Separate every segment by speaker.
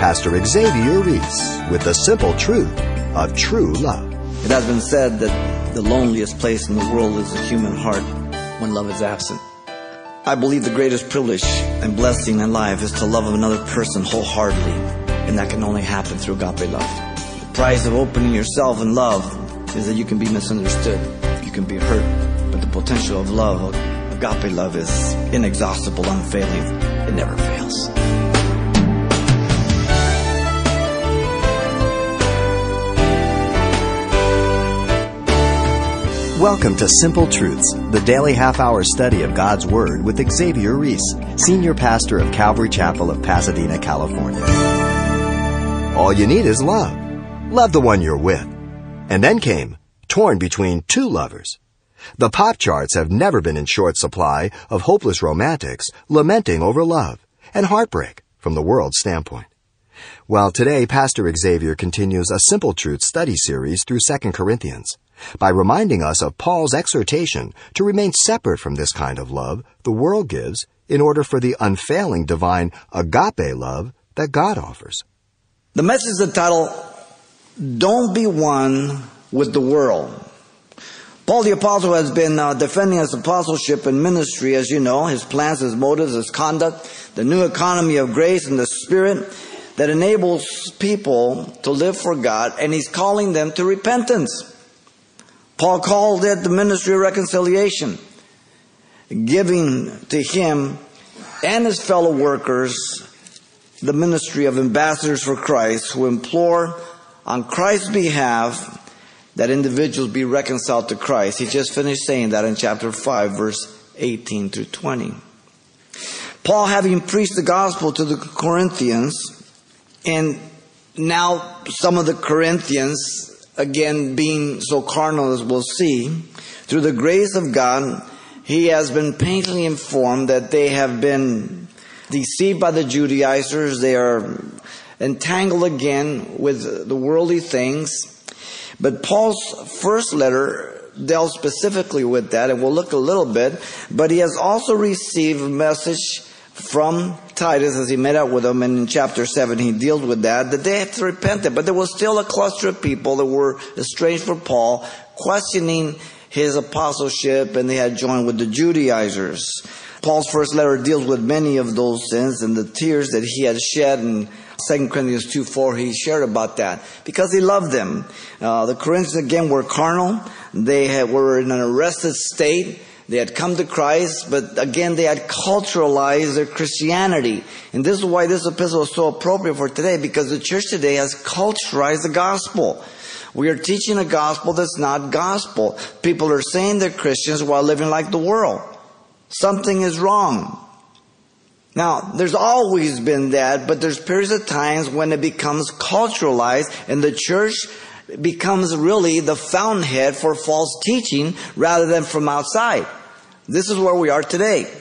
Speaker 1: Pastor Xavier Reese with the simple truth of true love.
Speaker 2: It has been said that the loneliest place in the world is the human heart when love is absent. I believe the greatest privilege and blessing in life is to love another person wholeheartedly, and that can only happen through agape love. The price of opening yourself in love is that you can be misunderstood, you can be hurt, but the potential of love, agape love, is inexhaustible, unfailing. It never fails.
Speaker 1: Welcome to Simple Truths, the daily half hour study of God's Word with Xavier Reese, Senior Pastor of Calvary Chapel of Pasadena, California. All you need is love. Love the one you're with. And then came Torn Between Two Lovers. The pop charts have never been in short supply of hopeless romantics lamenting over love and heartbreak from the world's standpoint. Well, today Pastor Xavier continues a Simple Truth study series through 2 Corinthians by reminding us of Paul's exhortation to remain separate from this kind of love the world gives in order for the unfailing divine agape love that God offers.
Speaker 2: The message is entitled, Don't Be One with the World. Paul the Apostle has been uh, defending his apostleship and ministry, as you know, his plans, his motives, his conduct, the new economy of grace and the Spirit that enables people to live for God, and he's calling them to repentance. Paul called it the ministry of reconciliation, giving to him and his fellow workers the ministry of ambassadors for Christ who implore on Christ's behalf that individuals be reconciled to Christ. He just finished saying that in chapter 5, verse 18 through 20. Paul, having preached the gospel to the Corinthians, and now some of the Corinthians again, being so carnal as we'll see, through the grace of God, he has been painfully informed that they have been deceived by the Judaizers. They are entangled again with the worldly things. But Paul's first letter dealt specifically with that, and we'll look a little bit. But he has also received a message from Titus as he met up with them, and in chapter 7 he deals with that, that they had to repent. It. But there was still a cluster of people that were estranged from Paul, questioning his apostleship, and they had joined with the Judaizers. Paul's first letter deals with many of those sins and the tears that he had shed in 2 Corinthians 2 4, he shared about that because he loved them. Uh, the Corinthians again were carnal. They had, were in an arrested state. They had come to Christ, but again, they had culturalized their Christianity. And this is why this epistle is so appropriate for today, because the church today has culturalized the gospel. We are teaching a gospel that's not gospel. People are saying they're Christians while living like the world. Something is wrong. Now, there's always been that, but there's periods of times when it becomes culturalized and the church becomes really the fountainhead for false teaching rather than from outside. This is where we are today.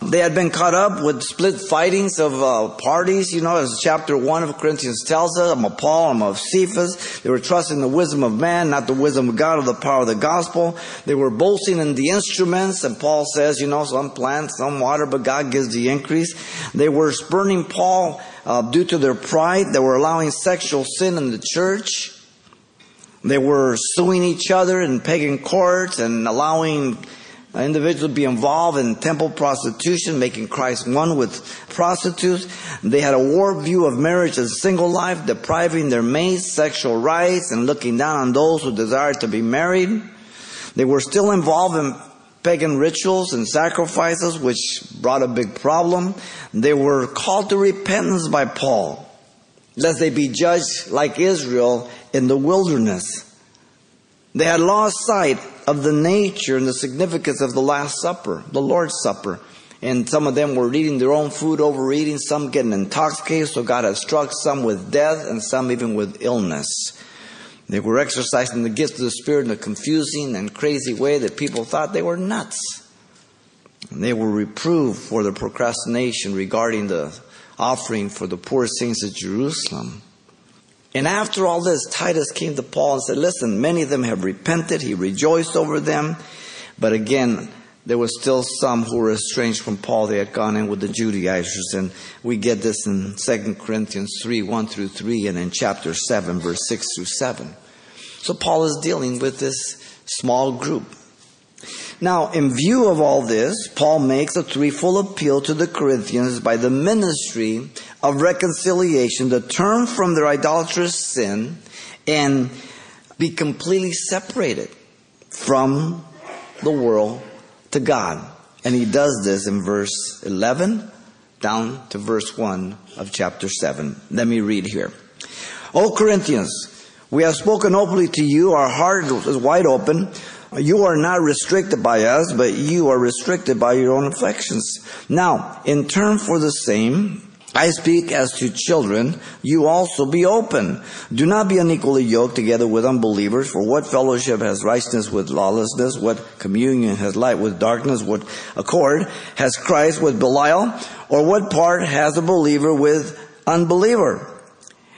Speaker 2: They had been caught up with split fightings of uh, parties, you know, as chapter 1 of Corinthians tells us. I'm of Paul, I'm of Cephas. They were trusting the wisdom of man, not the wisdom of God or the power of the gospel. They were boasting in the instruments, and Paul says, you know, some plant, some water, but God gives the increase. They were spurning Paul uh, due to their pride. They were allowing sexual sin in the church. They were suing each other in pagan courts and allowing individuals be involved in temple prostitution, making Christ one with prostitutes. They had a warped view of marriage as a single life, depriving their mates sexual rights and looking down on those who desired to be married. They were still involved in pagan rituals and sacrifices, which brought a big problem. They were called to repentance by Paul, lest they be judged like Israel in the wilderness. They had lost sight of the nature and the significance of the Last Supper, the Lord's Supper. And some of them were eating their own food, overeating, some getting intoxicated, so God had struck some with death and some even with illness. They were exercising the gifts of the Spirit in a confusing and crazy way that people thought they were nuts. And they were reproved for their procrastination regarding the offering for the poor saints of Jerusalem. And after all this, Titus came to Paul and said, Listen, many of them have repented. He rejoiced over them. But again, there were still some who were estranged from Paul. They had gone in with the Judaizers. And we get this in 2 Corinthians 3 1 through 3 and in chapter 7, verse 6 through 7. So Paul is dealing with this small group. Now, in view of all this, Paul makes a threefold appeal to the Corinthians by the ministry of reconciliation to turn from their idolatrous sin and be completely separated from the world to God. And he does this in verse 11 down to verse 1 of chapter 7. Let me read here. O Corinthians, we have spoken openly to you. Our heart is wide open. You are not restricted by us, but you are restricted by your own affections. Now, in turn for the same, I speak as to children, you also be open. Do not be unequally yoked together with unbelievers, for what fellowship has righteousness with lawlessness? What communion has light with darkness? What accord has Christ with Belial? Or what part has a believer with unbeliever?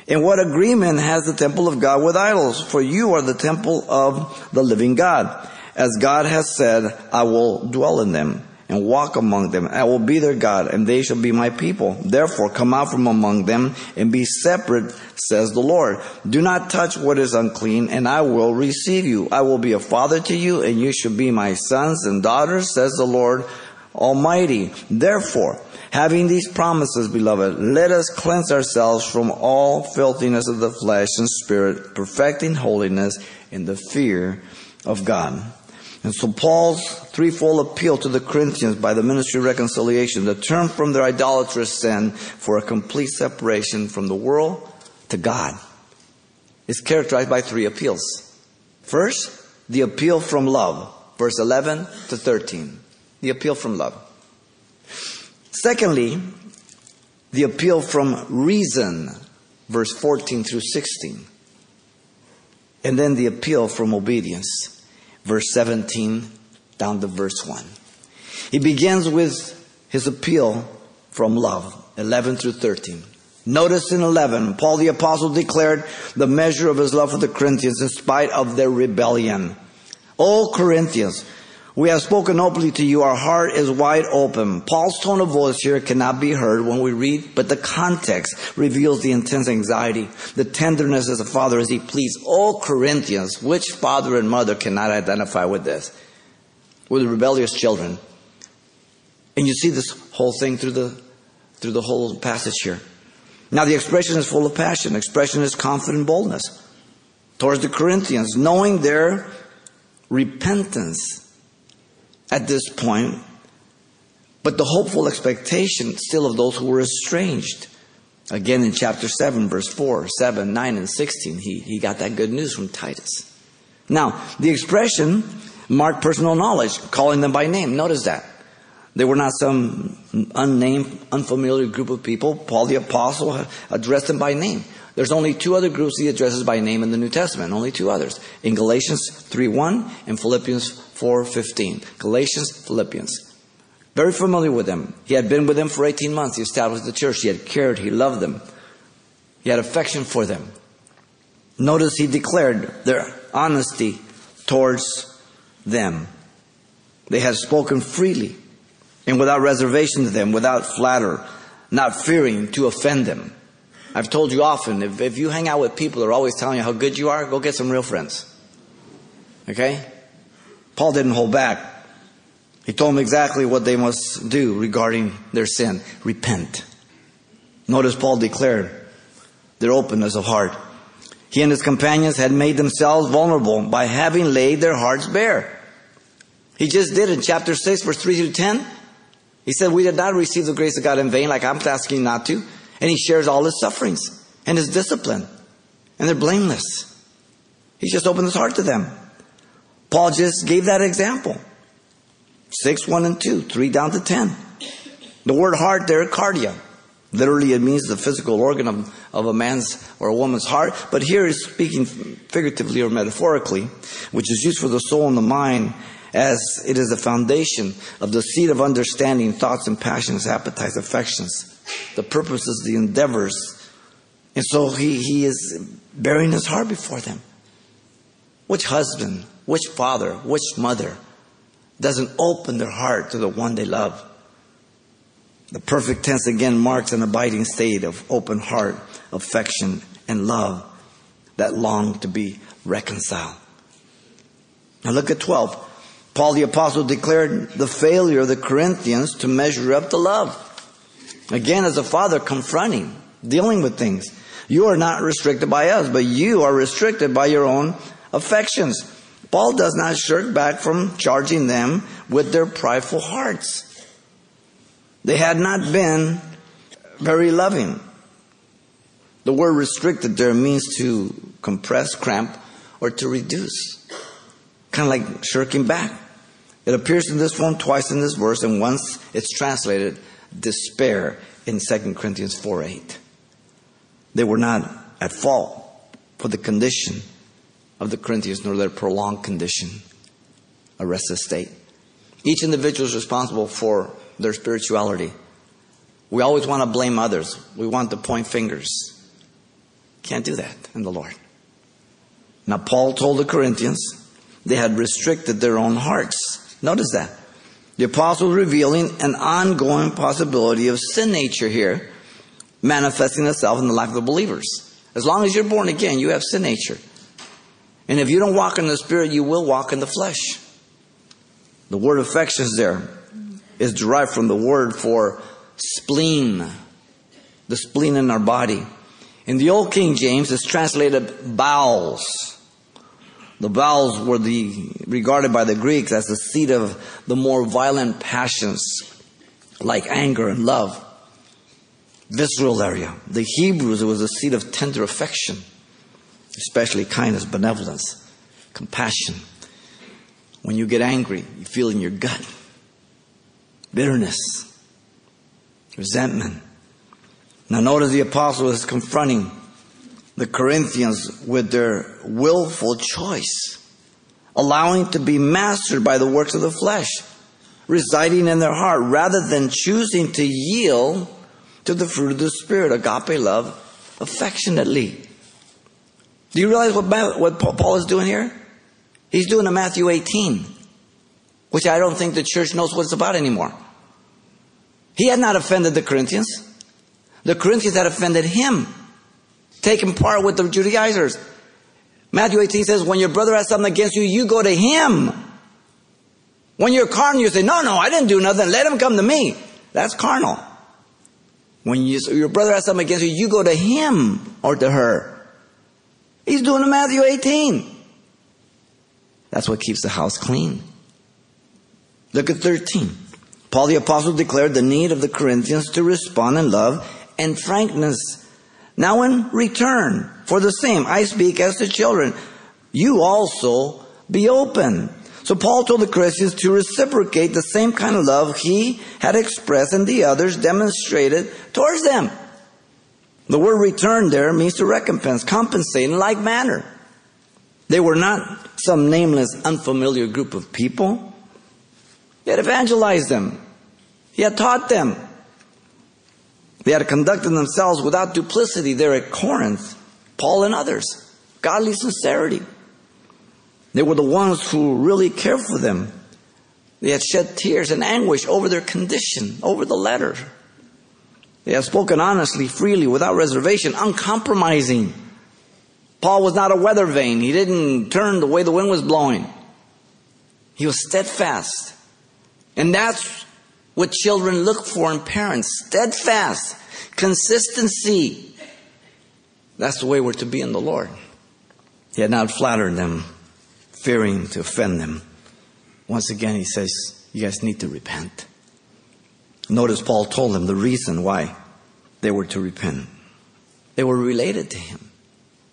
Speaker 2: In what agreement has the temple of God with idols? For you are the temple of the living God. As God has said, I will dwell in them and walk among them. I will be their God, and they shall be my people. Therefore, come out from among them and be separate, says the Lord. Do not touch what is unclean, and I will receive you. I will be a father to you, and you shall be my sons and daughters, says the Lord Almighty. Therefore, having these promises, beloved, let us cleanse ourselves from all filthiness of the flesh and spirit, perfecting holiness in the fear of God. And so Paul's threefold appeal to the Corinthians by the ministry of reconciliation, to turn from their idolatrous sin for a complete separation from the world to God, is characterized by three appeals. First, the appeal from love, verse 11 to 13. The appeal from love. Secondly, the appeal from reason, verse 14 through 16. And then the appeal from obedience verse 17 down to verse 1. He begins with his appeal from love, 11 through 13. Notice in 11, Paul the apostle declared the measure of his love for the Corinthians in spite of their rebellion. O Corinthians, we have spoken openly to you. Our heart is wide open. Paul's tone of voice here cannot be heard when we read, but the context reveals the intense anxiety, the tenderness as a father as he pleads. All Corinthians, which father and mother cannot identify with this? With the rebellious children. And you see this whole thing through the, through the whole passage here. Now the expression is full of passion. Expression is confident boldness towards the Corinthians, knowing their repentance at this point, but the hopeful expectation still of those who were estranged. Again, in chapter 7, verse 4, 7, 9, and 16, he, he got that good news from Titus. Now, the expression marked personal knowledge, calling them by name. Notice that. They were not some unnamed, unfamiliar group of people. Paul the Apostle addressed them by name. There's only two other groups he addresses by name in the New Testament, only two others. In Galatians 3.1 and Philippians 4.15. Galatians, Philippians. Very familiar with them. He had been with them for 18 months. He established the church. He had cared. He loved them. He had affection for them. Notice he declared their honesty towards them. They had spoken freely and without reservation to them, without flatter, not fearing to offend them. I've told you often, if, if you hang out with people that are always telling you how good you are, go get some real friends. Okay? Paul didn't hold back. He told them exactly what they must do regarding their sin. Repent. Notice Paul declared their openness of heart. He and his companions had made themselves vulnerable by having laid their hearts bare. He just did in chapter 6, verse 3 to 10. He said, We did not receive the grace of God in vain, like I'm asking not to. And he shares all his sufferings and his discipline. And they're blameless. He just opened his heart to them. Paul just gave that example. 6, 1 and 2, 3 down to 10. The word heart there, cardia. Literally, it means the physical organ of, of a man's or a woman's heart. But here is speaking figuratively or metaphorically, which is used for the soul and the mind as it is the foundation of the seed of understanding, thoughts and passions, appetites, affections the purposes, the endeavors. And so he, he is baring his heart before them. Which husband, which father, which mother doesn't open their heart to the one they love. The perfect tense again marks an abiding state of open heart, affection, and love that long to be reconciled. Now look at 12. Paul the apostle declared the failure of the Corinthians to measure up to love. Again, as a father confronting, dealing with things. You are not restricted by us, but you are restricted by your own affections. Paul does not shirk back from charging them with their prideful hearts. They had not been very loving. The word restricted there means to compress, cramp, or to reduce. Kind of like shirking back. It appears in this form twice in this verse, and once it's translated despair in 2 Corinthians 4 8. They were not at fault for the condition of the Corinthians nor their prolonged condition, a restless state. Each individual is responsible for their spirituality. We always want to blame others. We want to point fingers. Can't do that in the Lord. Now, Paul told the Corinthians they had restricted their own hearts. Notice that. The apostle is revealing an ongoing possibility of sin nature here, manifesting itself in the life of the believers. As long as you're born again, you have sin nature. And if you don't walk in the Spirit, you will walk in the flesh. The word affections there is derived from the word for spleen, the spleen in our body. In the Old King James, it's translated bowels. The bowels were the, regarded by the Greeks as the seat of the more violent passions like anger and love. Visceral area. The Hebrews, it was a seat of tender affection, especially kindness, benevolence, compassion. When you get angry, you feel in your gut bitterness, resentment. Now notice the apostle is confronting the Corinthians with their willful choice, allowing to be mastered by the works of the flesh, residing in their heart, rather than choosing to yield to the fruit of the Spirit, agape love, affectionately. Do you realize what, what Paul is doing here? He's doing a Matthew 18, which I don't think the church knows what it's about anymore. He had not offended the Corinthians. The Corinthians had offended him taking part with the Judaizers. Matthew 18 says, when your brother has something against you, you go to him. When you're carnal, you say, no, no, I didn't do nothing. Let him come to me. That's carnal. When you, your brother has something against you, you go to him or to her. He's doing a Matthew 18. That's what keeps the house clean. Look at 13. Paul the apostle declared the need of the Corinthians to respond in love and frankness now in return for the same, I speak as to children. You also be open. So Paul told the Christians to reciprocate the same kind of love he had expressed and the others demonstrated towards them. The word return there means to recompense, compensate in like manner. They were not some nameless, unfamiliar group of people. He had evangelized them. He had taught them. They had conducted themselves without duplicity there at Corinth, Paul and others. Godly sincerity. They were the ones who really cared for them. They had shed tears and anguish over their condition, over the letter. They had spoken honestly, freely, without reservation, uncompromising. Paul was not a weather vane. He didn't turn the way the wind was blowing. He was steadfast. And that's what children look for in parents steadfast, consistency. That's the way we're to be in the Lord. He had not flattered them, fearing to offend them. Once again, he says, You guys need to repent. Notice Paul told them the reason why they were to repent. They were related to him.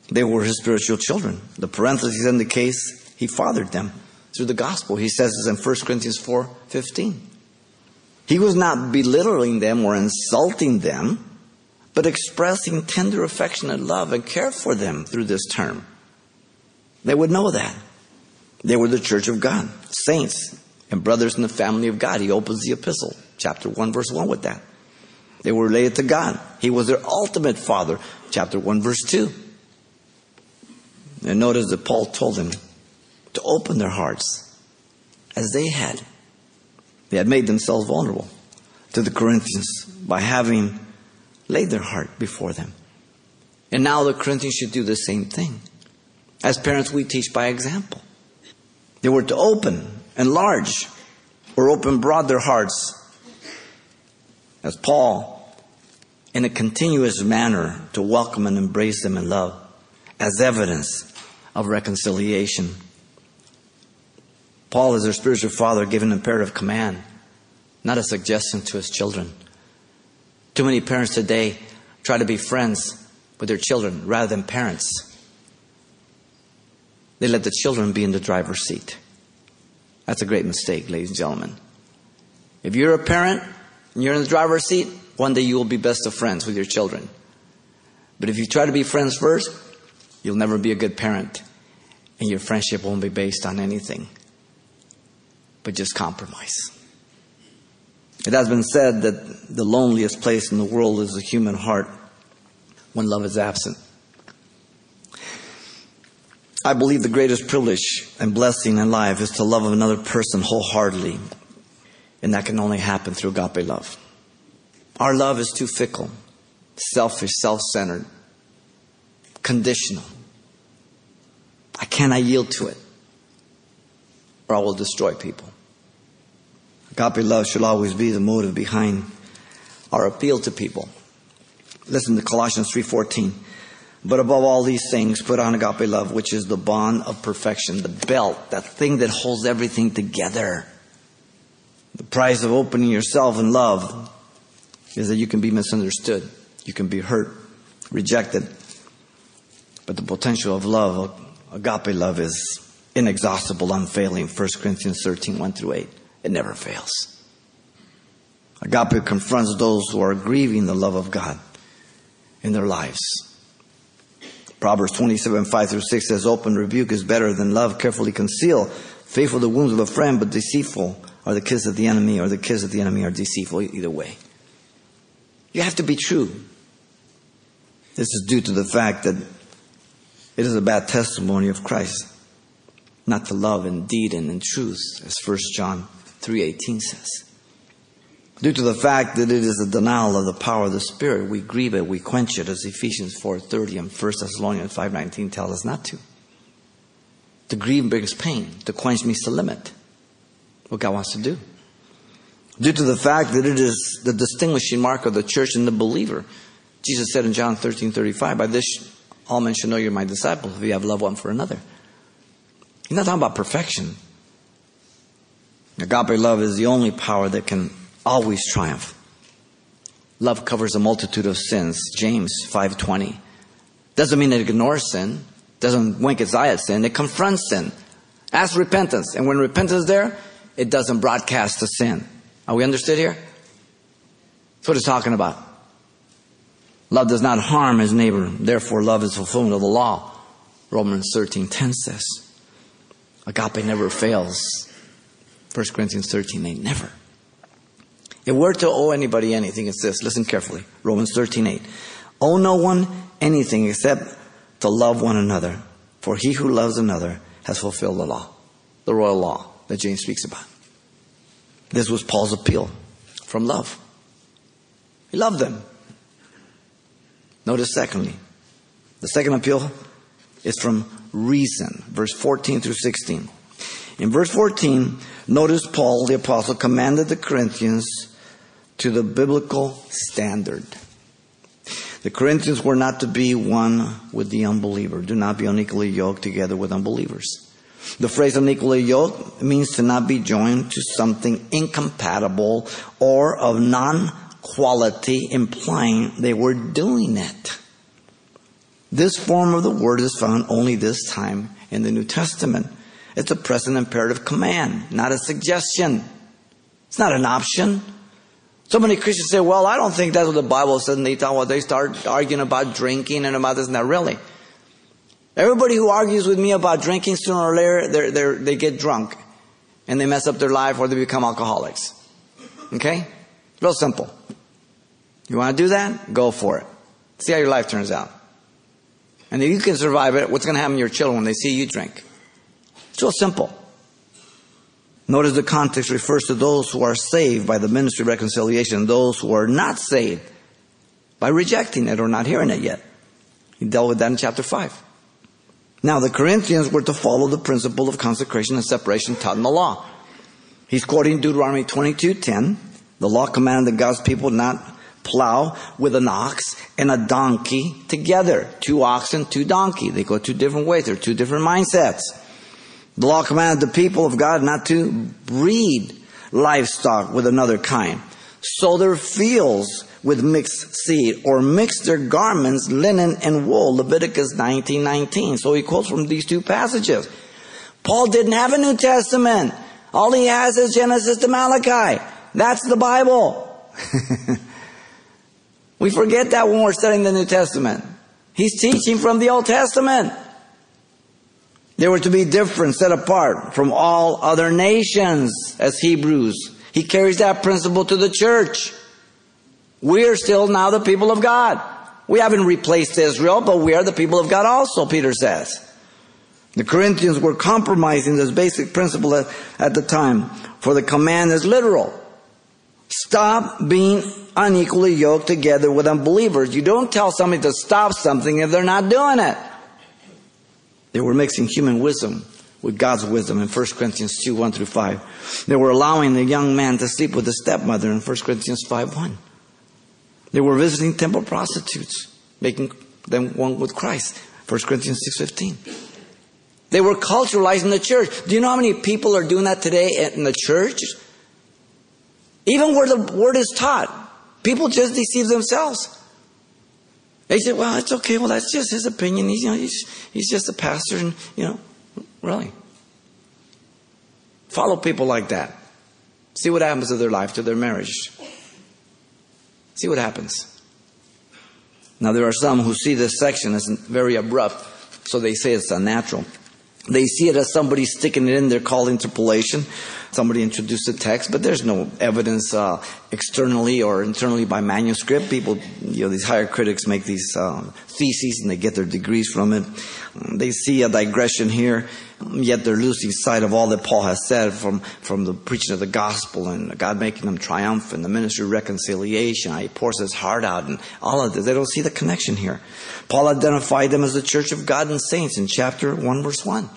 Speaker 2: They were his spiritual children. The parentheses in the case, he fathered them through the gospel. He says this in 1 Corinthians 4 15. He was not belittling them or insulting them, but expressing tender, affectionate love and care for them through this term. They would know that. They were the church of God, saints and brothers in the family of God. He opens the epistle, chapter 1, verse 1 with that. They were related to God. He was their ultimate father, chapter 1, verse 2. And notice that Paul told them to open their hearts as they had They had made themselves vulnerable to the Corinthians by having laid their heart before them. And now the Corinthians should do the same thing. As parents, we teach by example. They were to open, enlarge, or open broad their hearts. As Paul, in a continuous manner, to welcome and embrace them in love as evidence of reconciliation. Paul, as their spiritual father, gave an imperative command, not a suggestion to his children. Too many parents today try to be friends with their children rather than parents. They let the children be in the driver's seat. That's a great mistake, ladies and gentlemen. If you're a parent and you're in the driver's seat, one day you will be best of friends with your children. But if you try to be friends first, you'll never be a good parent. And your friendship won't be based on anything but just compromise. It has been said that the loneliest place in the world is the human heart when love is absent. I believe the greatest privilege and blessing in life is to love another person wholeheartedly, and that can only happen through agape love. Our love is too fickle, selfish, self centered, conditional. I cannot yield to it, or I will destroy people. Agape love should always be the motive behind our appeal to people. Listen to Colossians 3:14. But above all these things, put on agape love, which is the bond of perfection, the belt, that thing that holds everything together. The price of opening yourself in love is that you can be misunderstood, you can be hurt, rejected. But the potential of love, agape love, is inexhaustible, unfailing. 1 Corinthians 13, 1 through 8. It never fails. Agape confronts those who are grieving the love of God in their lives. Proverbs 27, 5 through 6 says, Open rebuke is better than love carefully concealed. Faithful the wounds of a friend, but deceitful are the kisses of the enemy, or the kisses of the enemy are deceitful either way. You have to be true. This is due to the fact that it is a bad testimony of Christ, not to love in deed and in truth, as 1 John 3.18 says. Due to the fact that it is a denial of the power of the Spirit, we grieve it, we quench it, as Ephesians 4.30 and 1 Thessalonians 5.19 tell us not to. To grieve brings pain. To quench means to limit what God wants to do. Due to the fact that it is the distinguishing mark of the church and the believer. Jesus said in John 13.35, By this all men shall know you're my disciples if you have love one for another. He's not talking about perfection. Agape love is the only power that can always triumph. Love covers a multitude of sins. James 5:20. Doesn't mean it ignores sin, doesn't wink its eye at sin, it confronts sin. Asks repentance, and when repentance is there, it doesn't broadcast the sin. Are we understood here? That's what it's talking about. Love does not harm his neighbor, therefore love is fulfillment of the law. Romans 13:10 says. Agape never fails. 1 Corinthians 13, 8, never. If we're to owe anybody anything, it's this. Listen carefully. Romans 13, 8. Owe no one anything except to love one another. For he who loves another has fulfilled the law, the royal law that James speaks about. This was Paul's appeal from love. He loved them. Notice secondly, the second appeal is from reason, verse 14 through 16. In verse 14, notice Paul, the apostle, commanded the Corinthians to the biblical standard. The Corinthians were not to be one with the unbeliever. Do not be unequally yoked together with unbelievers. The phrase unequally yoked means to not be joined to something incompatible or of non quality, implying they were doing it. This form of the word is found only this time in the New Testament. It's a present imperative command, not a suggestion. It's not an option. So many Christians say, well, I don't think that's what the Bible says. And they, talk, well, they start arguing about drinking and about this. and that. really. Everybody who argues with me about drinking sooner or later, they're, they're, they get drunk and they mess up their life or they become alcoholics. Okay? Real simple. You want to do that? Go for it. See how your life turns out. And if you can survive it, what's going to happen to your children when they see you drink? It's real simple. Notice the context refers to those who are saved by the ministry of reconciliation, and those who are not saved by rejecting it or not hearing it yet. He dealt with that in chapter 5. Now, the Corinthians were to follow the principle of consecration and separation taught in the law. He's quoting Deuteronomy 22:10. The law commanded that God's people not plow with an ox and a donkey together. Two oxen, two donkey. They go two different ways. They're two different mindsets. The law commanded the people of God not to breed livestock with another kind, sow their fields with mixed seed, or mix their garments, linen and wool. Leviticus 19:19. So he quotes from these two passages. Paul didn't have a New Testament. All he has is Genesis to Malachi. That's the Bible. we forget that when we're studying the New Testament. He's teaching from the Old Testament. They were to be different, set apart from all other nations as Hebrews. He carries that principle to the church. We are still now the people of God. We haven't replaced Israel, but we are the people of God also, Peter says. The Corinthians were compromising this basic principle at, at the time, for the command is literal. Stop being unequally yoked together with unbelievers. You don't tell somebody to stop something if they're not doing it. They were mixing human wisdom with God's wisdom in 1 Corinthians 2, 1 through 5. They were allowing the young man to sleep with the stepmother in 1 Corinthians 5, 1. They were visiting temple prostitutes, making them one with Christ. 1 Corinthians 6.15. They were culturalizing the church. Do you know how many people are doing that today in the church? Even where the word is taught, people just deceive themselves. They say, well, it's okay. Well, that's just his opinion. He's, you know, he's, he's just a pastor and, you know, really. Follow people like that. See what happens to their life, to their marriage. See what happens. Now, there are some who see this section as very abrupt, so they say it's unnatural. They see it as somebody sticking it in there called interpolation. Somebody introduced a text, but there's no evidence uh, externally or internally by manuscript. People, you know, these higher critics make these uh, theses and they get their degrees from it. They see a digression here, yet they're losing sight of all that Paul has said from, from the preaching of the gospel and God making them triumphant, the ministry of reconciliation. He pours his heart out and all of this. They don't see the connection here. Paul identified them as the church of God and saints in chapter 1 verse 1.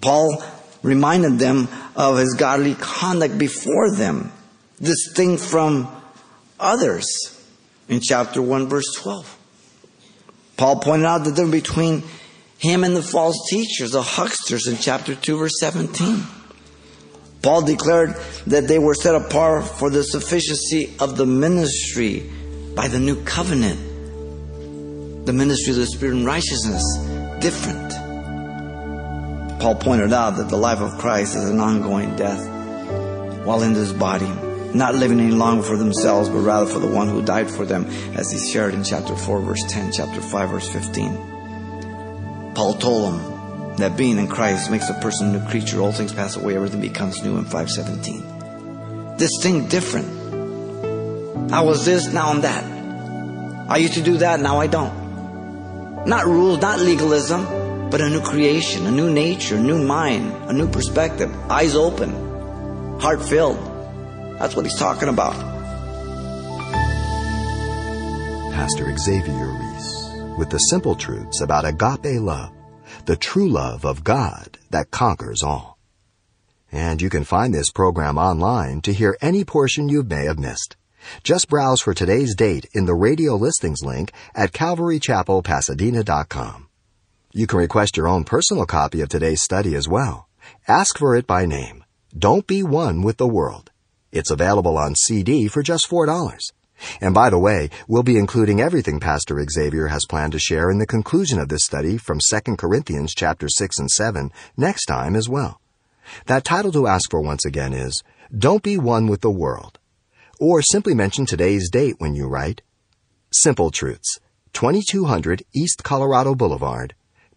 Speaker 2: Paul reminded them of his godly conduct before them, distinct from others in chapter 1 verse 12. Paul pointed out the difference between him and the false teachers, the hucksters in chapter 2 verse 17. Paul declared that they were set apart for the sufficiency of the ministry by the new covenant. The ministry of the Spirit and righteousness, different. Paul pointed out that the life of Christ is an ongoing death while in this body, not living any longer for themselves, but rather for the one who died for them, as he shared in chapter 4, verse 10, chapter 5, verse 15. Paul told them that being in Christ makes a person a new creature. All things pass away, everything becomes new in 517. This thing different. I was this, now I'm that. I used to do that, now I don't. Not rules, not legalism but a new creation, a new nature, a new mind, a new perspective, eyes open, heart filled. That's what he's talking about.
Speaker 1: Pastor Xavier Reese with the simple truths about agape love, the true love of God that conquers all. And you can find this program online to hear any portion you may have missed. Just browse for today's date in the radio listings link at calvarychapelpasadena.com. You can request your own personal copy of today's study as well. Ask for it by name. Don't be one with the world. It's available on CD for just $4. And by the way, we'll be including everything Pastor Xavier has planned to share in the conclusion of this study from 2 Corinthians chapter 6 and 7 next time as well. That title to ask for once again is Don't Be One with the World. Or simply mention today's date when you write Simple Truths, 2200 East Colorado Boulevard,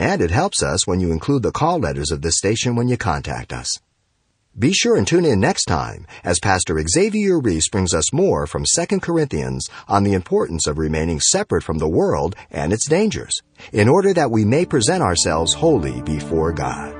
Speaker 1: And it helps us when you include the call letters of this station when you contact us. Be sure and tune in next time as Pastor Xavier Reese brings us more from 2 Corinthians on the importance of remaining separate from the world and its dangers, in order that we may present ourselves holy before God.